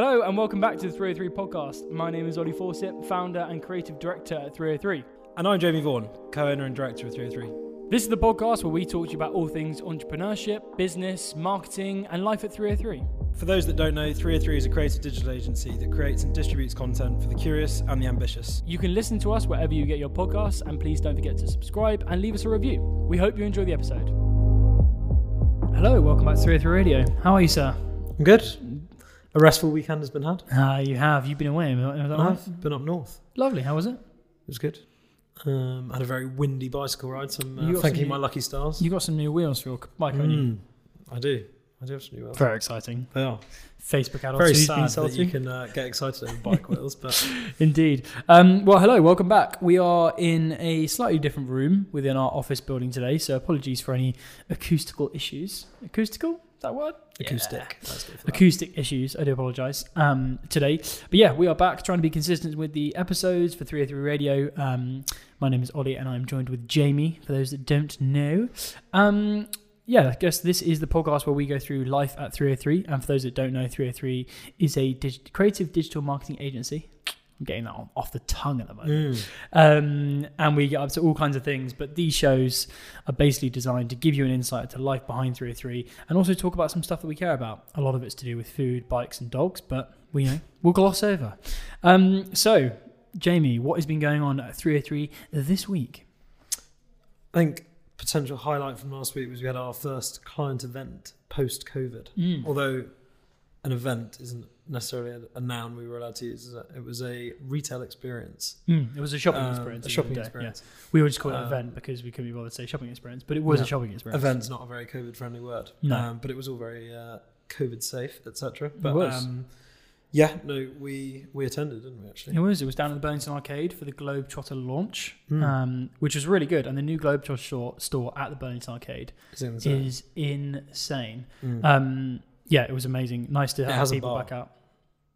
Hello and welcome back to the 303 podcast. My name is Ollie Fawcett, founder and creative director at 303. And I'm Jamie Vaughan, co-owner and director of 303. This is the podcast where we talk to you about all things entrepreneurship, business, marketing, and life at 303. For those that don't know, 303 is a creative digital agency that creates and distributes content for the curious and the ambitious. You can listen to us wherever you get your podcasts, and please don't forget to subscribe and leave us a review. We hope you enjoy the episode. Hello, welcome back to 303 Radio. How are you, sir? I'm good. A restful weekend has been had. Ah, you have. You've been away. I've been up north. Lovely. How was it? It was good. Um, had a very windy bicycle ride. So I'm You uh, got thanking some- my lucky stars. You got some new wheels for your bike, haven't you? Mm, I do. I do have some new wheels. Very exciting. They are Facebook adults very who's sad that salty. you can uh, get excited over bike wheels, but Indeed. Um, well, hello, welcome back. We are in a slightly different room within our office building today, so apologies for any acoustical issues. Acoustical? Is that word? acoustic. That. Acoustic issues. I do apologise um, today. But yeah, we are back trying to be consistent with the episodes for 303 Radio. Um, my name is Ollie and I'm joined with Jamie, for those that don't know. Um, yeah, I guess this is the podcast where we go through life at 303. And for those that don't know, 303 is a dig- creative digital marketing agency. I'm getting that off the tongue at the moment. Mm. Um, and we get up to all kinds of things, but these shows are basically designed to give you an insight to life behind 303 and also talk about some stuff that we care about. A lot of it's to do with food, bikes, and dogs, but we know we'll gloss over. Um, so, Jamie, what has been going on at 303 this week? I think potential highlight from last week was we had our first client event post COVID. Mm. Although an event isn't necessarily a, a noun we were allowed to use, it was a retail experience. Mm, it was a shopping Um, experience. A shopping end of the day, experience. yeah. We would just call it an Um, event because we couldn't be bothered to say shopping experience, but it was No. a shopping experience. Event's not a very COVID friendly word. No. Um, but it was all very uh, COVID safe, etc. It was. Um, yeah, no, we we attended, didn't we? Actually, It was. It was down at the Burlington Arcade for the Globetrotter launch, Mm. um, which was really good. And the new Globetrotter store, store at the Burlington Arcade Is insane? is insane. Mm. Um, yeah, it was amazing. Nice to have people back out.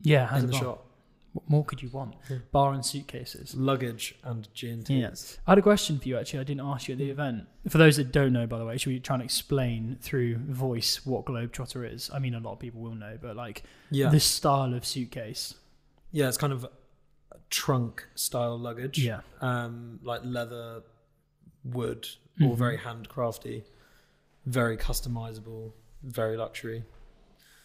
Yeah, it has in a the bar. shop, What more could you want? Bar and suitcases. luggage and G&Ts. Yes. I had a question for you actually. I didn't ask you at the event. For those that don't know, by the way, should we try and explain through voice what Globetrotter is? I mean, a lot of people will know, but like Yeah, this style of suitcase. yeah, it's kind of a trunk style luggage. Yeah. um, like leather, wood, all Mhm. very handcrafty, very customizable, very luxury.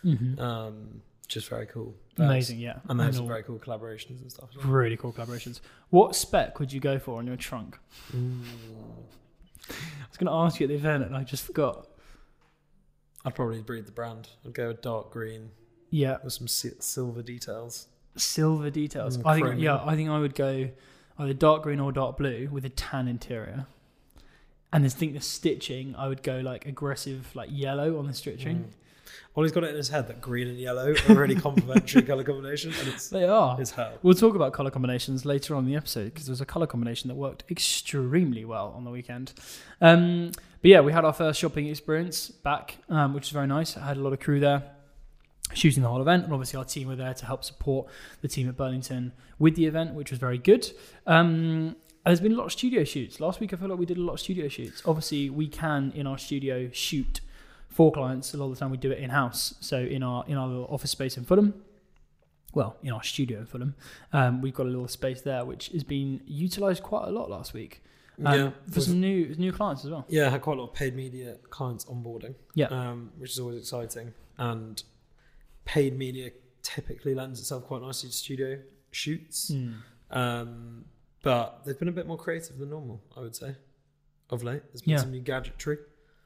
Hmm Um, just very cool. Amazing, yeah. And they have some very cool collaborations and stuff. well. Really cool collaborations. What spec would you go for on your trunk? I was going to ask you at the event and I just forgot. I'd probably breed the brand. I'd go with dark green Yeah, with some si- silver details. silver details. Mm, I think yeah, I think I would go either dark green or dark blue with a tan interior. And I think the stitching, I would go like aggressive, like yellow on the stitching. Mm. Ollie's got it in his head that green and yellow are really complementary color combination, and it's They are. his hell. We'll talk about color combinations later on in the episode because there's a color combination that worked extremely well on the weekend. Um, but yeah, we had our first shopping experience back, um, which is very nice. I had a lot of crew there shooting the whole event, and obviously our team were there to help support the team at Burlington with the event, which was very good. Um, there's been a lot of studio shoots. Last week, I feel like we did a lot of studio shoots. Obviously, we can in our studio shoot for clients. A lot of the time, we do it in house. So in our in our little office space in Fulham, well, in our studio in Fulham, um, we've got a little space there which has been utilised quite a lot last week um, yeah, for some new new clients as well. yeah, I had quite a lot of paid media clients onboarding. Yeah. um, which is always exciting. And paid media typically lends itself quite nicely to studio shoots. Mm. Um, but they've been a bit more creative than normal, I would say, of late. There's been Yeah. some new gadgetry.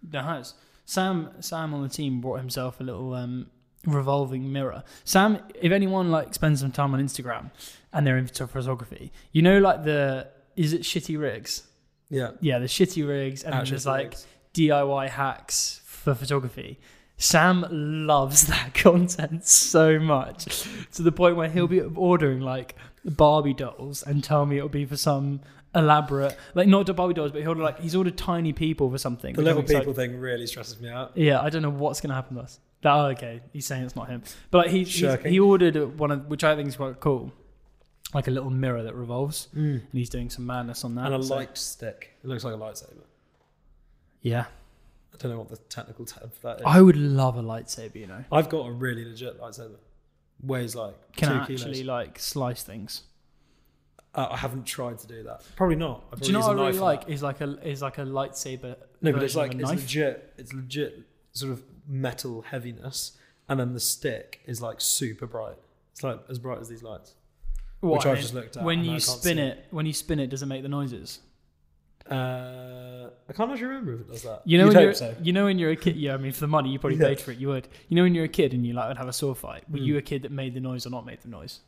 There has. Sam Sam on the team brought himself a little um, revolving mirror. Sam, if anyone like spends some time on Instagram and they're into photography, you know, like the is it shitty rigs? Yeah, Yeah, the shitty rigs, and then Actually, there's like DIY hacks for photography. Sam loves that content so much to the point where he'll be ordering like Barbie dolls and tell me it'll be for some elaborate, like not the Barbie dolls, but he'll order like he's ordered tiny people for something. the little people thing really stresses me out. Yeah, I don't know what's going to happen to us. Oh, okay. He's saying it's not him, but like, he he ordered one of which I think is quite cool, like a little mirror that revolves, Mm. and he's doing some madness on that. And a so- light stick. It looks like a lightsaber. Yeah, I don't know what the technical term for that is. I would love a lightsaber. You know. I've got a really legit lightsaber. weighs like Can actually kilos. like slice things. Uh, I haven't tried to do that. Probably not. I'd Do you know what I really like? Is like a is like a lightsaber. No, but it's like it's knife. legit. It's legit sort of metal heaviness, and then the stick is like super bright. It's like as bright as these lights. What, which I've just looked at When you spin see. it, when you spin it, does it make the noises? Uh, I can't actually remember if it does that. You know, You'd when hope you're, so. you know when you're a kid. Yeah, I mean, for the money, you probably Yeah. paid for it. You would. You know when you're a kid and you like would have a sword fight. Were Mm. you a kid that made the noise or not made the noise?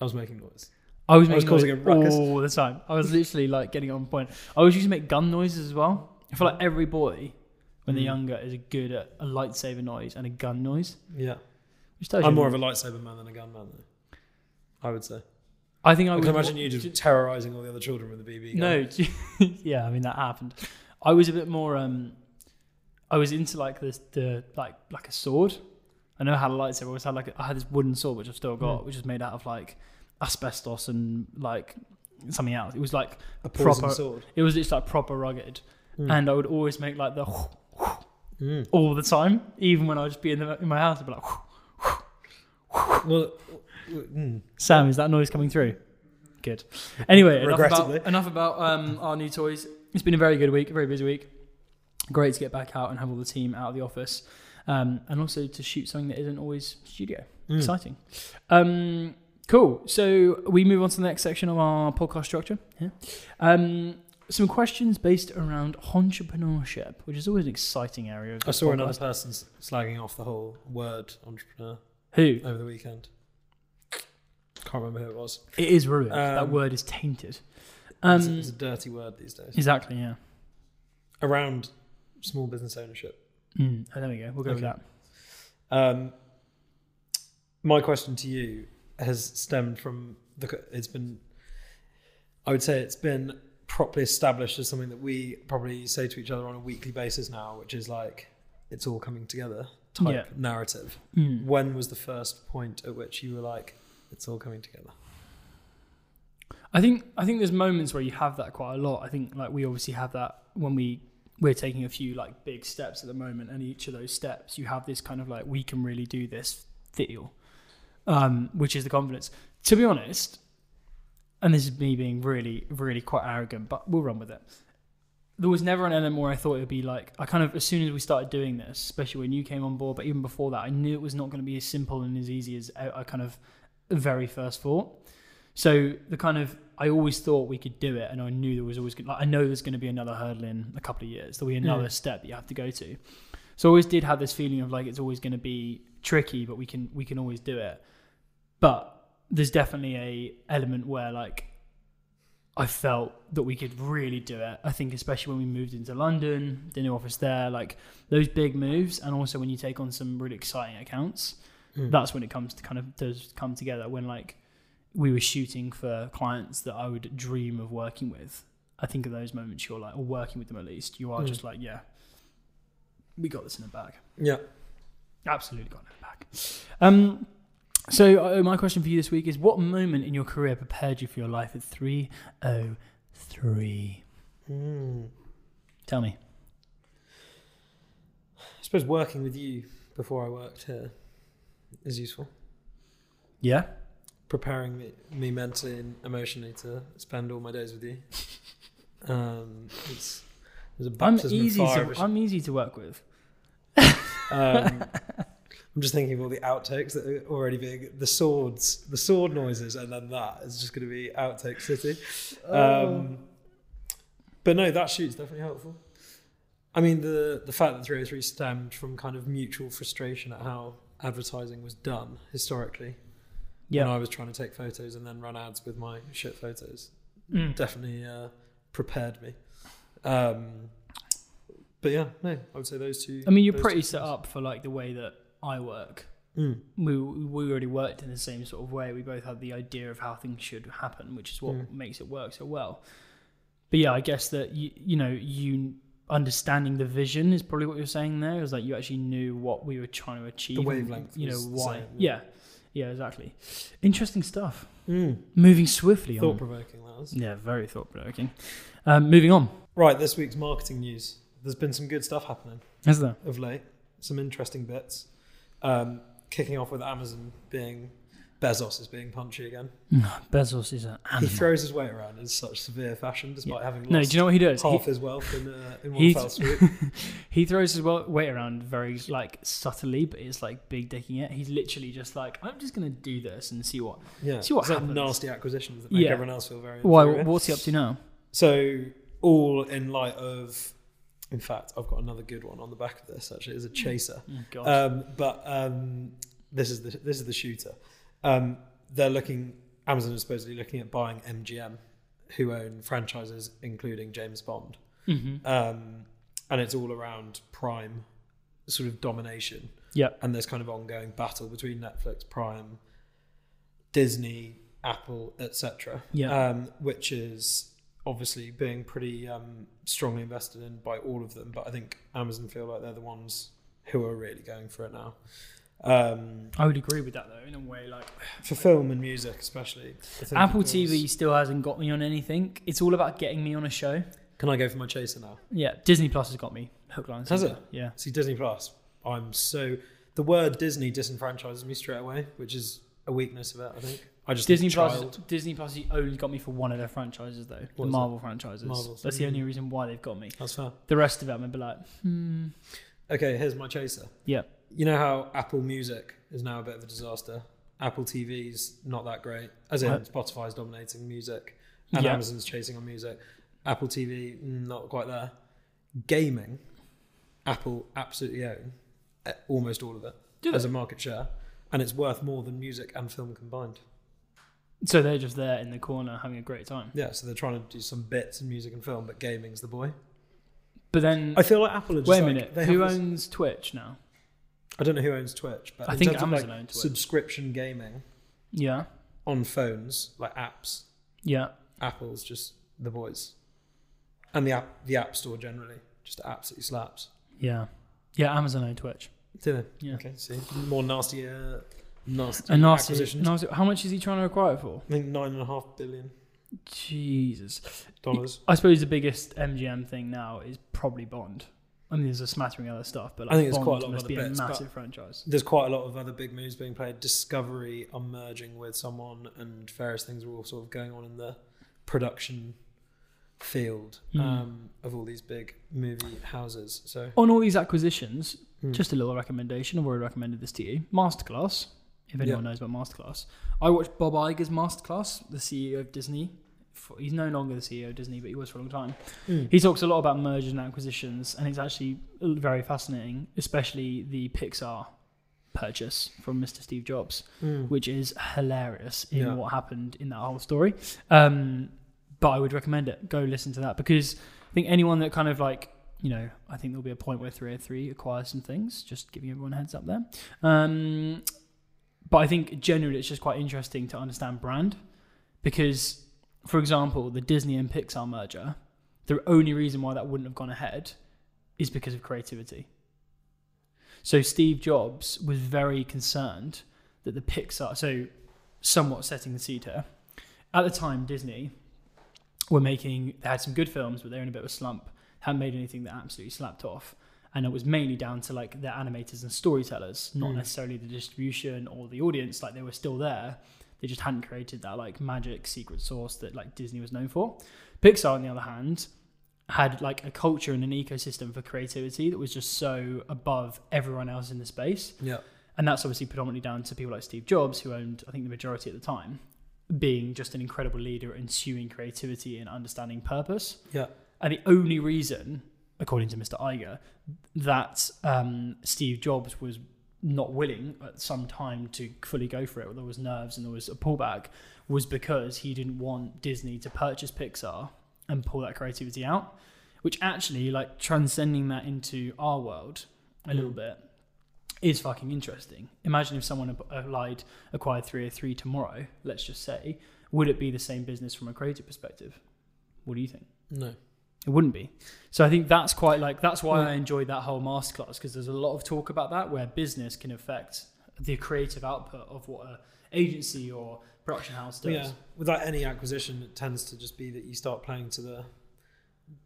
I was making noise. I was I was making causing a ruckus. all the time. I was literally like getting on point. I always used to make gun noises as well. I feel like every boy, when they're Mm. younger, is good at a lightsaber noise and a gun noise. Yeah, I'm more of a lightsaber man than a gun man, though. I would say. I think I, I, can imagine you just terrorizing all the other children with a BB gun. No, yeah, I mean that happened. I was a bit more. um I was into like this, the like like a sword. I know how to lightsaber. I always had like a, I had this wooden sword which I've still got, Mm. which is made out of like asbestos and like something else. It was like a proper- sword. it was just like proper rugged, Mm. and I would always make like the Mm. all the time, even when I would just be in the in my house. I'd be like, Well, mm. Sam, is that noise coming through? Good. Anyway, enough about, enough about um, our new toys. It's been a very good week, a very busy week. Great to get back out and have all the team out of the office, um, and also to shoot something that isn't always studio. Mm. Exciting. Um, cool. So we move on to the next section of our podcast structure. Yeah. Um, some questions based around entrepreneurship, which is always an exciting area. Of I saw another person slagging off the whole word entrepreneur Who? over the weekend. Can't remember who it was. It is ruined. that Um, word is tainted. it's, Um, it's a dirty word these days. exactly. Yeah. Around small business ownership. Mm, oh, there we go. We'll go with that. Um, my question to you has stemmed from the. It's been, I would say, it's been properly established as something that we probably say to each other on a weekly basis now, which is like it's all coming together type Yeah. narrative. Mm. When was the first point at which you were like, it's all coming together? I think I think there's moments where you have that quite a lot. I think like we obviously have that when we we're taking a few like big steps at the moment, and each of those steps you have this kind of like we can really do this feel, um, which is the confidence. To be honest, and this is me being really really quite arrogant, but we'll run with it. There was never an element where I thought it would be like I kind of as soon as we started doing this, especially when you came on board, but even before that, I knew it was not going to be as simple and as easy as I, I kind of very first thought. So the kind of I always thought we could do it, and I knew there was always like I know there's going to be another hurdle in a couple of years. There'll be another Mm. step that you have to go to. So I always did have this feeling of like it's always going to be tricky, but we can we can always do it. But there's definitely a element where like I felt that we could really do it. I think especially when we moved into London, the new office there, like those big moves, and also when you take on some really exciting accounts Mm. that's when it comes to kind of does come together when like we were shooting for clients that I would dream of working with. I think of those moments you're like, or working with them at least, you are Mm. just like, yeah, we got this in the bag. Yeah. Absolutely got it back. Um, so uh, my question for you this week is: What moment in your career prepared you for your life at three oh three? Mm. Tell me. I suppose working with you before I worked here is useful. Yeah. Preparing me, me mentally and emotionally to spend all my days with you. Um, it's, there's a I'm easy. To, I'm easy to work with. Um, I'm just thinking of all the outtakes that are already being the swords, the sword noises, and then that is just going to be outtake city. Um, but no, that shoot's definitely helpful. I mean, the the fact that 303 stemmed from kind of mutual frustration at how advertising was done historically. yeah. When I was trying to take photos and then run ads with my shit photos, Mm. definitely uh, prepared me. Um, but yeah, no, I would say those two. I mean, you're pretty set things. up for like the way that I work. Mm. We we already worked in the same sort of way. We both had the idea of how things should happen, which is what Mm. makes it work so well. But yeah, I guess that you you know you understanding the vision is probably what you're saying there. Is like you actually knew what we were trying to achieve. and, wavelength You know why? same, yeah. yeah, exactly. Interesting stuff. Mm. Moving swiftly Thought provoking, that was. Yeah, very thought provoking. Um, moving on. Right, this week's marketing news. There's been some good stuff happening Is there? of late, some interesting bits. Um, kicking off with Amazon being Bezos is being punchy again. Bezos is an He throws his weight around in such severe fashion, despite having lost no, do you know what he does? He, half his wealth in, uh, in one fell swoop. he throws his weight around very like subtly, but it's like big dicking it. He's literally just like, I'm just gonna do this and see what. Yeah, See what it's like happens. nasty acquisitions that make Yeah. everyone else feel very. Why? inferior. What's he up to now? So all in light of, in fact, I've got another good one on the back of this. Actually, it's a chaser. Oh, Um, but um, this is the this is the shooter. Um, they're looking. Amazon is supposedly looking at buying MGM, who own franchises including James Bond, hmm um, and it's all around Prime, sort of domination. Yeah. And there's kind of ongoing battle between Netflix, Prime, Disney, Apple, etc. Yeah. Um, which is obviously being pretty um, strongly invested in by all of them. But I think Amazon feel like they're the ones who are really going for it now. Um, I would agree with that though, in a way. Like for film and music, especially. Apple TV still hasn't got me on anything. It's all about getting me on a show. Can I go for my chaser now? Yeah, Disney Plus has got me hook, line, Has it? Yeah. See, Disney Plus. I'm so. The word Disney disenfranchises me straight away, which is a weakness of it, I think. I just Disney Plus. Disney Plus only got me for one of their franchises though, What the is Marvel franchises. Marvels. That's the only reason why they've got me. That's fair. The rest of it, I'm gonna be like, hmm. Okay, here's my chaser. Yeah. You know how Apple Music is now a bit of a disaster? Apple TV's not that great. As in, Uh, Spotify's dominating music and Yeah. Amazon's chasing on music. Apple TV, mm, not quite there. Gaming, Apple absolutely own uh, almost all of it Do as a market share. And it's worth more than music and film combined. So they're just there in the corner having a great time. Yeah, so they're trying to do some bits in music and film, but gaming's the boy. But then, I feel like Apple are just wait a like- minute, they who this- owns Twitch now? I don't know who owns Twitch, but I in think terms of, Amazon like, owns Twitch. subscription gaming Yeah, on phones, like apps, yeah. Apple's just the boys, and the app, the App Store generally, just absolutely slaps. Yeah. Yeah, Amazon own Twitch. Do they? Yeah. Okay. See, more nasty, uh, nasty, And nasty, acquisitions. nasty, how much is he trying to acquire it for? I think nine and a half billion Jesus. dollars. I suppose the biggest MGM thing now is probably Bond. I mean, there's a smattering of other stuff, but like I think there's Bond quite a lot of must other be bits, a massive franchise. There's quite a lot of other big moves being played. Discovery are merging with someone, and various things are all sort of going on in the production field Mm. um, of all these big movie houses. So, On all these acquisitions, mm. just a little recommendation. I've already recommended this to you. Masterclass. If anyone Yeah. knows about Masterclass, I watched Bob Iger's Masterclass, the CEO of Disney. For- He's no longer the CEO of Disney, but he was for a long time. Mm. He talks a lot about mergers and acquisitions, and it's actually very fascinating, especially the Pixar purchase from Mr. Steve Jobs, Mm. which is hilarious in Yeah. what happened in that whole story. Um, but I would recommend it. Go listen to that because I think anyone that kind of like, you know, I think there'll be a point where 303 acquires some things, just giving everyone a heads up there. Um, but I think generally it's just quite interesting to understand brand because, for example, the Disney and Pixar merger, the only reason why that wouldn't have gone ahead is because of creativity. So Steve Jobs was very concerned that the Pixar, so somewhat setting the seed here. At the time, Disney were making, they had some good films, but they were in a bit of a slump. Hadn't made anything that absolutely slapped off. And it was mainly down to like their animators and storytellers, not Mm. necessarily the distribution or the audience. Like they were still there. They just hadn't created that like magic secret sauce that like Disney was known for. Pixar, on the other hand, had like a culture and an ecosystem for creativity that was just so above everyone else in the space. Yeah. And that's obviously predominantly down to people like Steve Jobs, who owned, I think, the majority at the time, being just an incredible leader at ensuing creativity and understanding purpose. Yeah. And the only reason, according to Mr. Iger, that um, Steve Jobs was not willing at some time to fully go for it, there was nerves and there was a pullback, was because he didn't want Disney to purchase Pixar and pull that creativity out, which actually, like, transcending that into our world a little Mm. bit is fucking interesting. Imagine if someone ap- allied acquired 303 tomorrow, let's just say, would it be the same business from a creative perspective? What do you think? No. It wouldn't be. So I think that's quite like that's why. I enjoyed that whole masterclass because there's a lot of talk about that where business can affect the creative output of what a agency or production house does. Yeah. Without any acquisition, it tends to just be that you start playing to the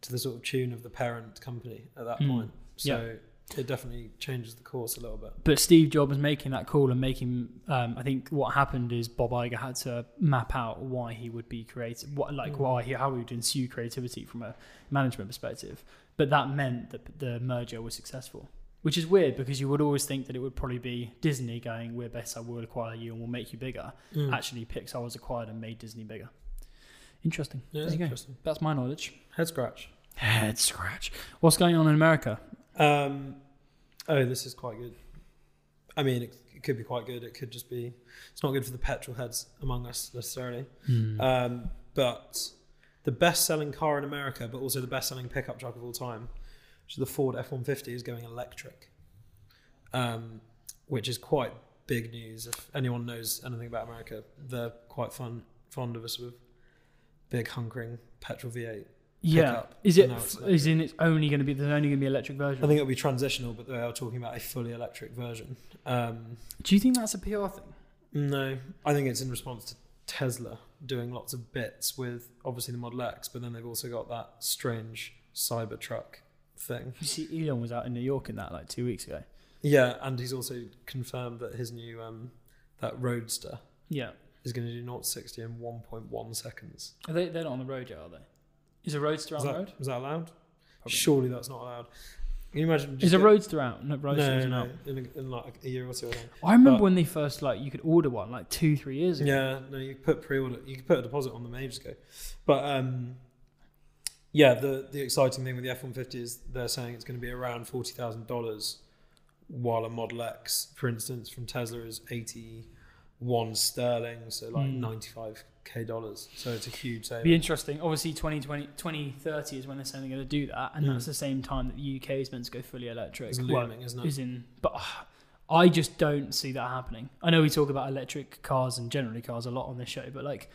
to the sort of tune of the parent company at that Mm. point. So it definitely changes the course a little bit. But Steve Jobs making that call and making, um, I think what happened is Bob Iger had to map out why he would be creative, what like Mm. why he, how he would ensue creativity from a management perspective. But that meant that the merger was successful, which is weird because you would always think that it would probably be Disney going, "We're better, we'll acquire you and we'll make you bigger." Mm. Actually, Pixar was acquired and made Disney bigger. Interesting. Yeah, there you go. interesting. That's my knowledge. Head scratch. Head scratch. What's going on in America? Um, oh, this is quite good. I mean, it, it could be quite good. It could just be. It's not good for the petrol heads among us necessarily. Hmm. Um, but the best-selling car in America, but also the best-selling pickup truck of all time, which is the Ford F-150, is going electric, um, which is quite big news. If anyone knows anything about America, they're quite fun, fond of a sort of big hunkering petrol V8. Yeah. Is it? and now it's f- in? It's only going to be. There's only going to be electric version. I think it'll be transitional, but they are talking about a fully electric version. Um, Do you think that's a PR thing? no, I think it's in response to Tesla doing lots of bits with obviously the Model X, but then they've also got that strange Cybertruck thing. You see, Elon was out in New York in that like two weeks ago. Yeah, and he's also confirmed that his new um, that Roadster Yeah. is going to do 0 to 60 in 1.1 seconds. Are they? They're not on the road yet, are they? Is a roadster out Is on the that, road? is that allowed? Probably. Surely that's not allowed. Can you imagine? Is a roadster out? No, roadster No, no, out. in, a, in like a year or two. I. I remember But- when they first like you could order one like two, three years ago. Yeah, no, you put pre-order, you could put a deposit on them ages ago, but um, yeah, the the exciting thing with the F one fifty is they're saying it's going to be around forty thousand dollars, while a Model X, for instance, from Tesla is eighty one sterling, so like Hmm. ninety five k dollars. So it's a huge Be interesting. Obviously, 2020, 2030 is when they're saying they're going to do that, and Mm. that's the same time that the UK is meant to go fully electric. It's Well, looming, isn't it? is in, but uh, I just don't see that happening. I know we talk about electric cars and generally cars a lot on this show, but like,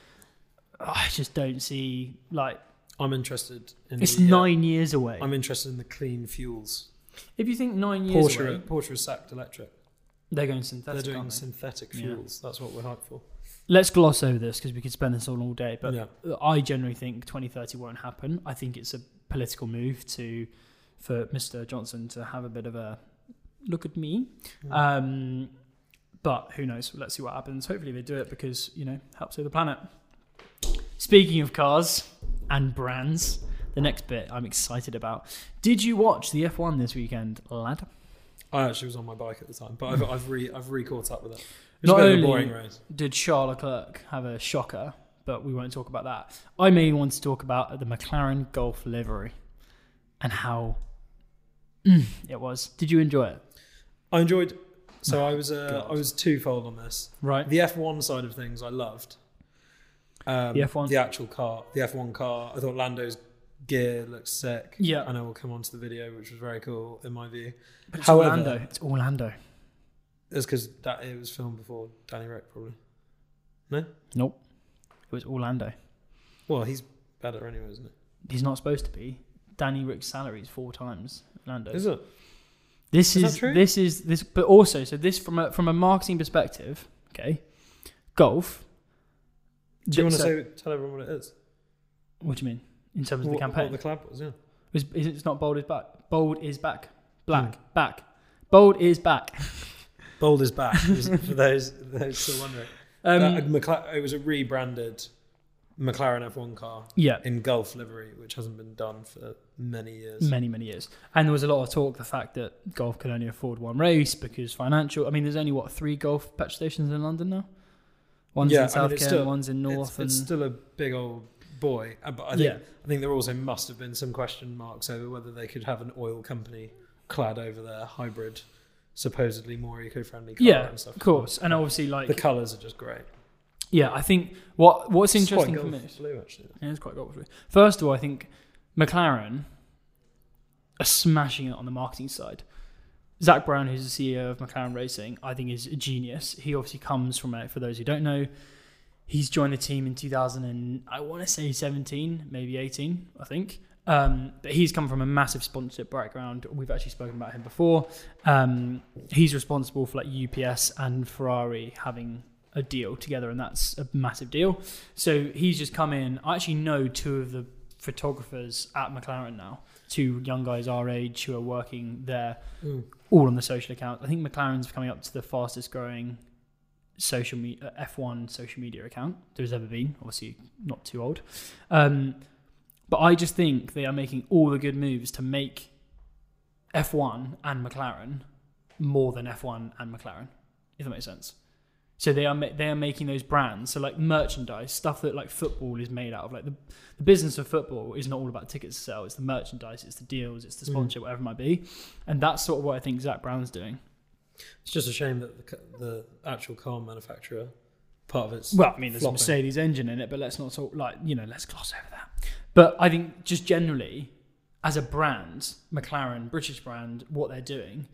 I just don't see like I'm interested in. it's the, nine years away. I'm interested in the clean fuels. if you think nine years Porsche, away, Porsche has sacked electric. They're going synthetic. They're doing they? synthetic Yeah. fuels. That's what we're hyped for. Let's gloss over this because we could spend this all all day. But yeah, I generally think 2030 won't happen. I think it's a political move to for Mr. Johnson to have a bit of a look at me. Mm. Um, but who knows? Let's see what happens. Hopefully they do it because you know helps save the planet. Speaking of cars and brands, the next bit I'm excited about. Did you watch the F1 this weekend, lad? I actually was on my bike at the time, but I've I've re I've re caught up with it. It was Not a bit of only- boring race. Did Charles Leclerc have a shocker? But we won't talk about that. I mainly want to talk about the McLaren Gulf livery and how it was. Did you enjoy it? I enjoyed. So I was uh, God. I was twofold on this. Right. The F1 side of things I loved. Um, The F1? the actual car, the F1 car. I thought Lando's gear looks sick. Yeah. I know we'll come on to the video, which was very cool in my view. But it's However- Orlando. It's Orlando. It's because that it was filmed before Danny Ric, probably. No? Nope. It was Orlando. Well, he's better anyway, isn't he? He's not supposed to be. Danny Ric's salary is four times Orlando. Is it? This Is is, this is this, but also so this from a from a marketing perspective. Okay, Gulf. Do you want to so- say tell everyone what it is? What do you mean in terms of what, the campaign? What the collab was, yeah. Is, is it's not bold is back. Bold is back. Black Hmm. back. Bold is back. Bold is back for those those still wondering. Um, That- McLa- it was a rebranded McLaren F1 car yeah, in Gulf livery, which hasn't been done for many years. many many years. And there was a lot of talk the fact that Gulf can only afford one race because financial. I mean, there's only what three Gulf petrol stations in London now. One's Yeah, in mean, South it's Kent, still- one's in North, it's, and it's still a big old boy, uh, but I think yeah, I think there also must have been some question marks over whether they could have an oil company clad over their hybrid, supposedly more eco-friendly car yeah, and stuff. of course. And obviously, like the colours are just great. yeah, I think what what's It's quite interesting for me. blue actually. Yeah, it's quite Gulf. First of all, I think McLaren are smashing it on the marketing side. Zak Brown, who's the CEO of McLaren Racing, I think is a genius. He obviously comes from a, for those who don't know, he's joined the team in 2000 and I want to say 17, maybe 18, I think. Um, but he's come from a massive sponsorship background. We've actually spoken about him before. Um, he's responsible for like UPS and Ferrari having a deal together, and that's a massive deal. So he's just come in. I actually know two of the photographers at McLaren now, two young guys our age who are working there, Mm. all on the social account. I think McLaren's coming up to the fastest growing social me- uh, F1 social media account there's ever been. Obviously, not too old. Um, but I just think they are making all the good moves to make F1 and McLaren more than F1 and McLaren, if that makes sense. So they are ma- they are making those brands. So like merchandise, stuff that like football is made out of. Like the, the business of football is not all about tickets to sell. It's the merchandise, it's the deals, it's the Mm. whatever it might be. And that's sort of what I think Zak Brown's doing. It's just a shame that the, the actual car manufacturer, part of it's Well, I mean, there's flopping. a Mercedes engine in it, but let's not talk like you know, let's gloss over that. But I think just generally, as a brand, McLaren, British brand, what they're doing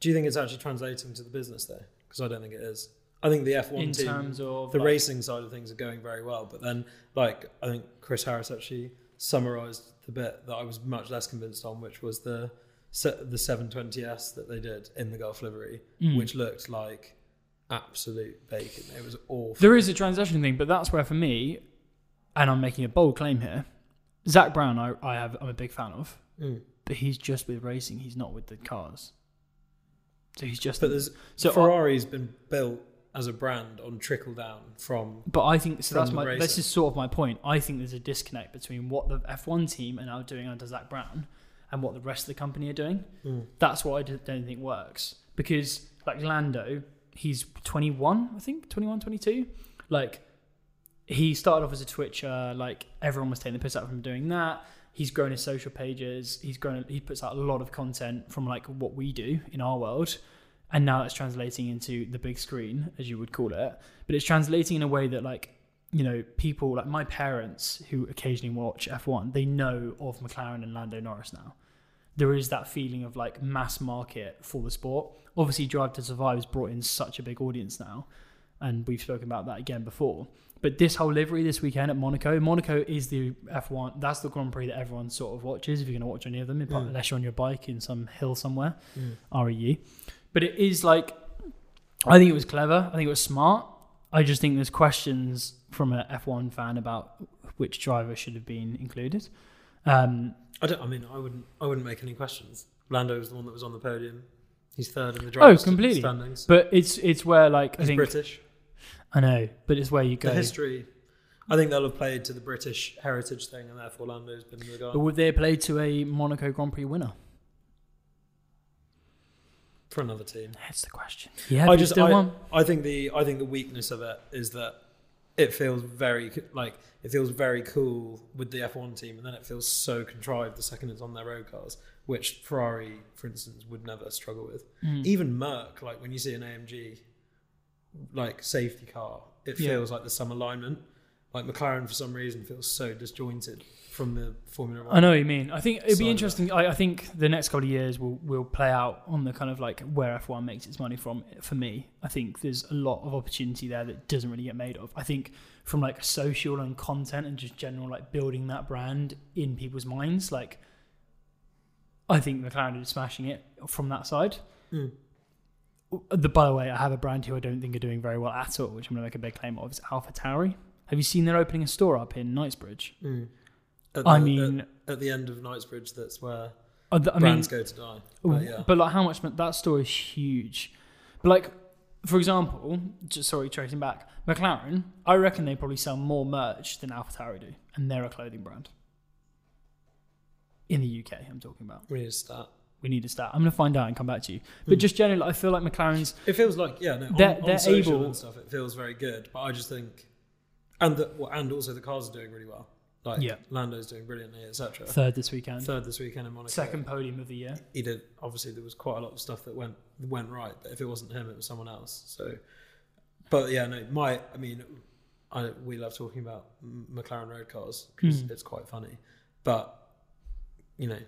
Do you think it's actually translating to the business though? Because I don't think it is. I think the F1 in team, terms of the like, racing side of things are going very well, but then like I think Chris Harris actually summarised the bit that I was much less convinced on, which was the the 720s that they did in the Gulf livery, Mm. which looked like absolute bacon. It was awful. There is a transaction thing, but that's where for me, and I'm making a bold claim here. Zak Brown, I, I have, I'm a big fan of, Mm. but he's just with racing. He's not with the cars. So he's just. But there's so, Ferrari's been built as a brand on trickle down from but I think so. That's my. racing. This is sort of my point. I think there's a disconnect between what the F1 team are now doing under Zak Brown and what the rest of the company are doing. Mm. That's what I don't think works because like Lando, he's 21, I think 21, 22. Like he started off as a Twitcher. Like everyone was taking the piss out of him doing that. He's grown his social pages. He's grown. He puts out a lot of content from like what we do in our world, and now it's translating into the big screen, as you would call it. But it's translating in a way that like you know people like my parents who occasionally watch F1, they know of McLaren and Lando Norris now. There is that feeling of like mass market for the sport. Obviously, Drive to Survive has brought in such a big audience now, and we've spoken about that again before. But this whole livery this weekend at Monaco, Monaco is the F1. That's the Grand Prix that everyone sort of watches. If you're going to watch any of them, Mm. unless you're on your bike in some hill somewhere, Mm. REU. But it is like, I think it was clever. I think it was smart. I just think there's questions from an F1 fan about which driver should have been included. Um, I don't. I mean, I wouldn't. I wouldn't make any questions. Lando was the one that was on the podium. He's third in the Oh, completely. standings. but it's it's where like I He's think British. I know, but it's where you go. The history. I think they'll have played to the British heritage thing, and therefore Lando's been the guy But would they have played to a Monaco Grand Prix winner? for another team. That's the question. Yeah, I just I. I think the I think the weakness of it is that it feels very like it feels very cool with the F1 team, and then it feels so contrived the second it's on their road cars, which Ferrari, for instance, would never struggle with. Mm. Even Merc, like when you see an AMG like safety car, it Yeah. feels like there's some alignment. Like McLaren, for some reason, feels so disjointed from the Formula One. I know what you mean. I think it'd be interesting. I, I think the next couple of years will will play out on the kind of like where F1 makes its money from. For me, I think there's a lot of opportunity there that doesn't really get made of. I think from like social and content and just general like building that brand in people's minds, like I think McLaren is smashing it from that side. Mm. The, by the way, I have a brand who I don't think are doing very well at all, which I'm going to make a big claim of. Is AlphaTauri. Have you seen they're opening a store up in Knightsbridge? Mm. At I mean, at, at the end of Knightsbridge, that's where uh, th- I mean, brands go to die. But yeah. But like, how much that store is huge. But like, for example, just sorry, tracing back, McLaren. I reckon they probably sell more merch than AlphaTauri do, and they're a clothing brand. In the UK, I'm talking about. We need to start. We need to start. I'm going to find out and come back to you. But Hmm. just generally, I feel like McLaren's. It feels like yeah, no, They're- on they're social able- and stuff. It feels very good, but I just think, and the, well, and also the cars are doing really well. Like Yeah. Lando's doing brilliantly, etc. Third this weekend. Third this weekend in Monaco. Second podium of the year. he did. Obviously, there was quite a lot of stuff that went went right, but if it wasn't him, it was someone else. So, but yeah, no, my I mean, I we love talking about McLaren road cars because Hmm. it's quite funny, but you know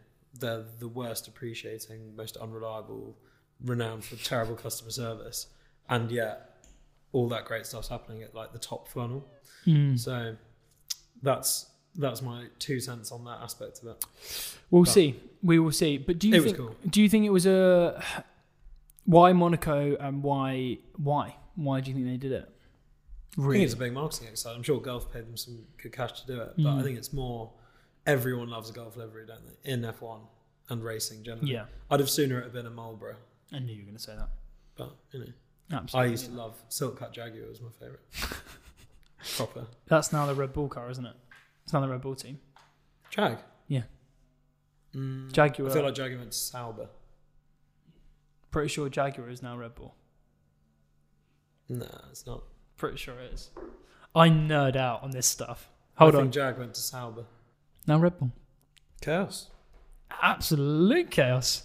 they're the worst appreciating, most unreliable, renowned for terrible customer service, and yet all that great stuff's happening at like the top funnel. Mm. So that's that's my two cents on that aspect of it. We'll But- see. We will see. But do you It was think? cool. Do you think it was a why Monaco and why why why do you think they did it? I Really? think it's a big marketing exercise. I'm sure Gulf paid them some good cash to do it, but Mm. I think it's more everyone loves a Gulf livery, don't they? In F1 and racing generally. Yeah, I'd have sooner it have been a Marlboro, I knew you were going to say that. but you know, Absolutely. I used to love Silk Cut Jaguar was my favourite. Proper That's now the Red Bull car, isn't it? It's now the Red Bull team. Jag. Yeah. Mm, Jaguar. I feel like Jaguar went to Sauber. Pretty sure Jaguar is now Red Bull. No, it's not. Pretty sure it is. I nerd out on this stuff. Hold I on. think Jag went to Sauber. Now Red Bull. Chaos. Absolute chaos.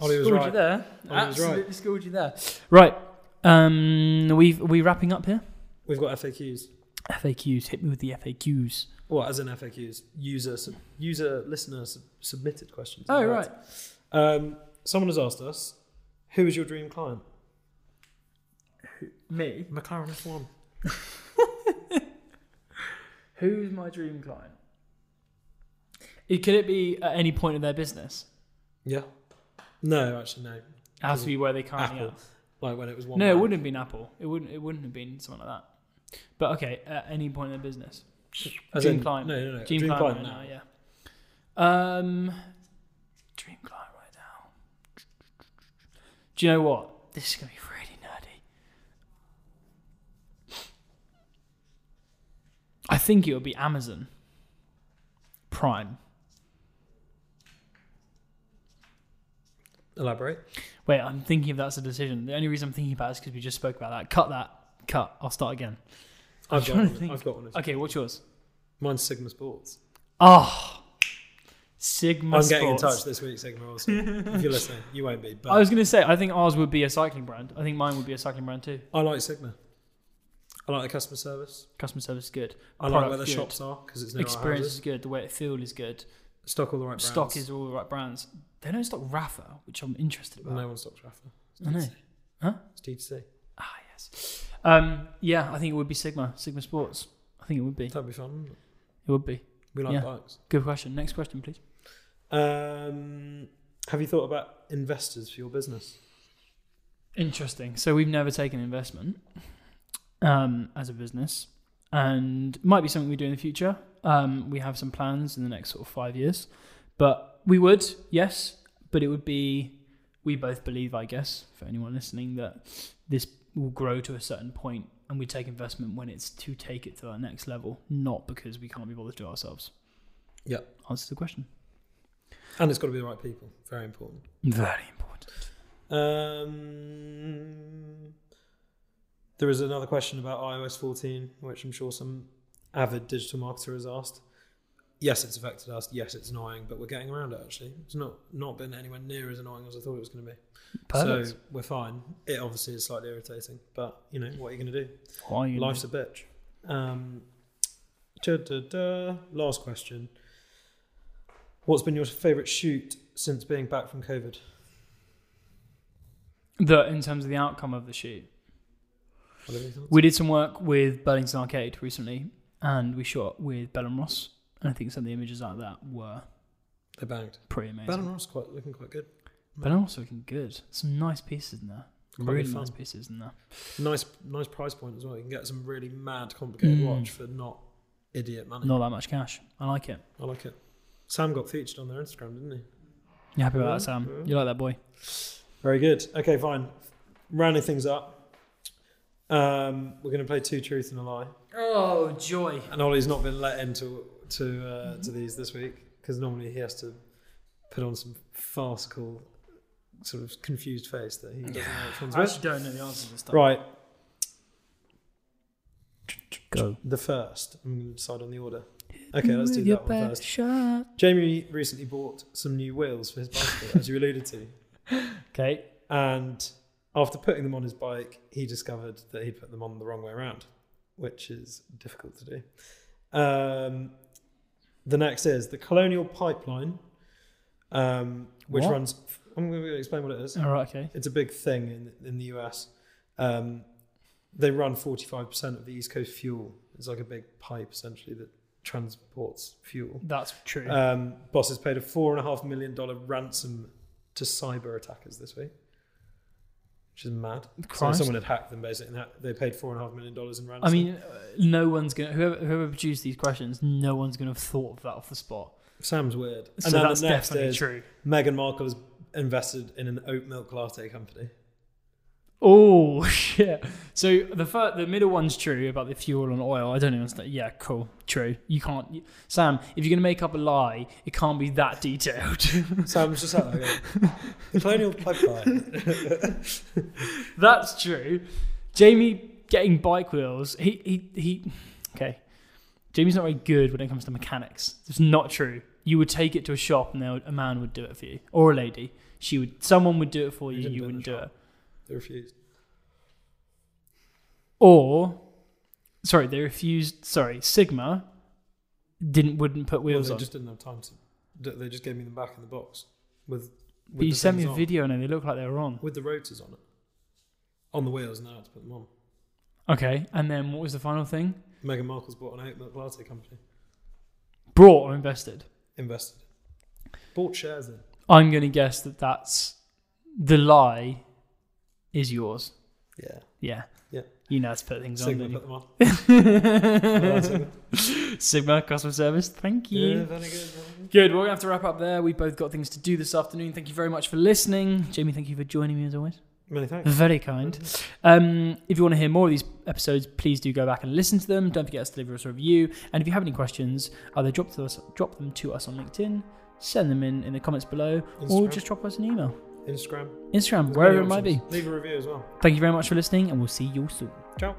Ollie was right. you there. Ollie was right. Absolutely schooled you there. Right. Um, we are we wrapping up here? We've got FAQs. FAQs. Hit me with the FAQs. What, as in FAQs? User, sub- user, listener sub- submitted questions. Oh right. Um, someone has asked us, who is your dream client? Me. McLaren F1. Who's my dream client? It, could it be at any point in their business? Yeah. No, actually, no. It has to be where they currently Apple. are. Like when it was one. No, it man. wouldn't have been Apple. It wouldn't. It wouldn't have been something like that. But okay, at any point in their business. As dream in- client. No, no, no. Dream, Dream, client, client, right now. now, yeah. Um, dream client right now. Do you know what? This is gonna be really nerdy. I think it would be Amazon Prime. Elaborate. Wait, I'm thinking if that's a decision. The only reason I'm thinking about it is because we just spoke about that. Cut that. Cut. I'll start again. I'm I've got, trying to one. think. I've got one. Okay, what's yours? Mine's Sigma Sports. Oh, Sigma I'm getting in Sports. touch this week, Sigma. Also, if you're listening, you won't be. But I was going to say, I think ours would be a cycling brand. I think mine would be a cycling brand too. I like Sigma. I like the customer service. Customer service is good. I like Product where the good. shops are because it's near our Experience houses. is good. The way it feels is good. Stock all the right brands. Stock is all the right brands. They don't stock Rapha, which I'm interested about. No one stocks Rapha. It's I know. D2C. Huh? It's D2C. Ah, yes. Um, yeah, I think it would be Sigma. Sigma Sports. I think it would be. That'd be fun. wouldn't it? It would be. We like Yeah. bikes. Good question. Next question, please. Um, have you thought about investors for your business? Interesting. So we've never taken investment um, as a business, and might be something we do in the future. Um, we have some plans in the next sort of five years, but we would, yes, but it would be. We both believe, I guess, for anyone listening, that this will grow to a certain point, and we take investment when it's to take it to that next level, not because we can't be bothered to do ourselves. Yeah. Answer the question. And it's got to be the right people. Very important. Very important. Um, there is another question about iOS 14, which I'm sure some avid digital marketer has asked. Yes, it's affected us. Yes, it's annoying, but we're getting around it. Actually, it's not not been anywhere near as annoying as I thought it was going to be. Perfect. So we're fine. It obviously is slightly irritating, but you know what are you going to do? Why are you Life's a bitch. Um, da, da, da. Last question. What's been your favourite shoot since being back from COVID? the in terms of the outcome of the shoot? What are your thoughts? We did some work with Burlington Arcade recently, and we shot with Bell and Ross, and I think some of the images out of that were They banged. pretty amazing. Bell and Ross quite looking quite good. Bell and Ross are looking good. Some nice pieces in there. Quite really good nice pieces in there. Nice, nice price point as well. You can get some really mad, complicated Mm. watch for not idiot money. Not that much cash. I like it. I like it. Sam got featured on their Instagram, didn't he? You happy about Yeah, that, Sam? yeah. You like that boy? Very good. Okay, fine. Rounding things up, um, we're going to play two truths and a lie. Oh joy! And Ollie's not been let into to uh, to these this week because normally he has to put on some farcical, sort of confused face that he doesn't know which one's I which. actually don't know the answer to this stuff. Right, Go. the first. I'm going to decide on the order. Okay, let's do With that one best first. Shot. Jamie recently bought some new wheels for his bicycle, as you alluded to. Okay. And after putting them on his bike, he discovered that he'd put them on the wrong way around, which is difficult to do. Um, the next is the Colonial Pipeline, um, which What? runs. I'm going to explain what it is. All right. Okay. It's a big thing in in the US. Um, they run 45% of the East Coast fuel. It's like a big pipe essentially that transports fuel. That's true. Um, bosses paid a four and a half million dollar ransom to cyber attackers this week, which is mad. So Christ. someone had hacked them basically. And ha- they paid four and a half million dollars in ransom. I mean, uh, no one's gonna whoever, whoever produced these questions, no one's gonna have thought of that off the spot. Sam's weird. And So that's definitely true. Meghan Markle has invested in an oat milk latte company. Oh shit! So the fir- the middle one's true about the fuel and oil. I don't understand. Yeah, cool, true. You can't, you- Sam. If you're gonna make up a lie, it can't be that detailed. Sam's just out there going, the Colonial Pipeline. That's true. Jamie getting bike wheels. He he he. Okay, Jamie's not very good when it comes to mechanics. It's not true. You would take it to a shop and there would, a man would do it for you, or a lady. She would. Someone would do it for You you. You do it in wouldn't do shop. it. They refused. Or, sorry, they refused. Sorry, Sigma didn't wouldn't put Well, wheels they on. just didn't have time to. They just gave me them back in the box with. with but you the sent me a on. video and they look like they were on. with the rotors on it, on the wheels. Now to put them on. Okay, and then what was the final thing? Meghan Markle's bought an oat milk latte company. Brought or invested? Invested. Bought shares in. I'm going to guess that that's the lie is yours. Yeah. Yeah. Yeah. You know how to put things Sigma on. put them on. don't Well, you? Sigma. Sigma customer service. Thank you. Yeah, very good. very good. Good. Well, we're going to have to wrap up there. We've both got things to do this afternoon. Thank you very much for listening. Jamie, thank you for joining me as always. Many thanks. Very kind. Um, if you want to hear more of these episodes, please do go back and listen to them. Don't forget to leave us a review. And if you have any questions, either drop to us, drop them to us on LinkedIn, send them in in the comments below, or just drop us an email, Instagram. Instagram, wherever it might be. Leave a review as well. Thank you very much for listening, and we'll see you soon. Ciao.